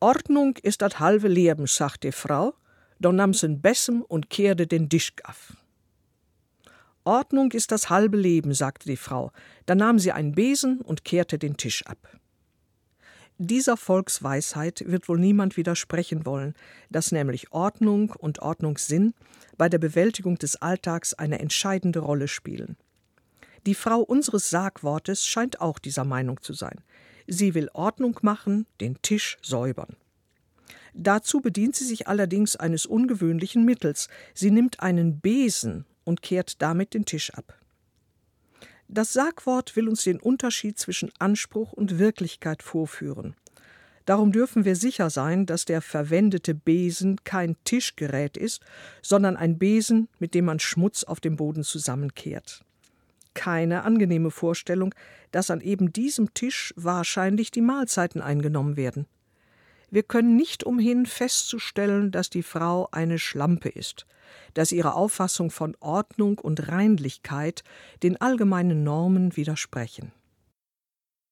Ordnung ist das halbe Leben, sagt die Frau, dann nahm sie ein Bessem und kehrte den Tisch auf. Ordnung ist das halbe Leben, sagte die Frau. Dann nahm sie einen Besen und kehrte den Tisch ab. Dieser Volksweisheit wird wohl niemand widersprechen wollen, dass nämlich Ordnung und Ordnungssinn bei der Bewältigung des Alltags eine entscheidende Rolle spielen. Die Frau unseres Sagwortes scheint auch dieser Meinung zu sein. Sie will Ordnung machen, den Tisch säubern. Dazu bedient sie sich allerdings eines ungewöhnlichen Mittels. Sie nimmt einen Besen und kehrt damit den Tisch ab. Das Sagwort will uns den Unterschied zwischen Anspruch und Wirklichkeit vorführen. Darum dürfen wir sicher sein, dass der verwendete Besen kein Tischgerät ist, sondern ein Besen, mit dem man Schmutz auf dem Boden zusammenkehrt. Keine angenehme Vorstellung, dass an eben diesem Tisch wahrscheinlich die Mahlzeiten eingenommen werden. Wir können nicht umhin festzustellen, dass die Frau eine Schlampe ist, dass ihre Auffassung von Ordnung und Reinlichkeit den allgemeinen Normen widersprechen.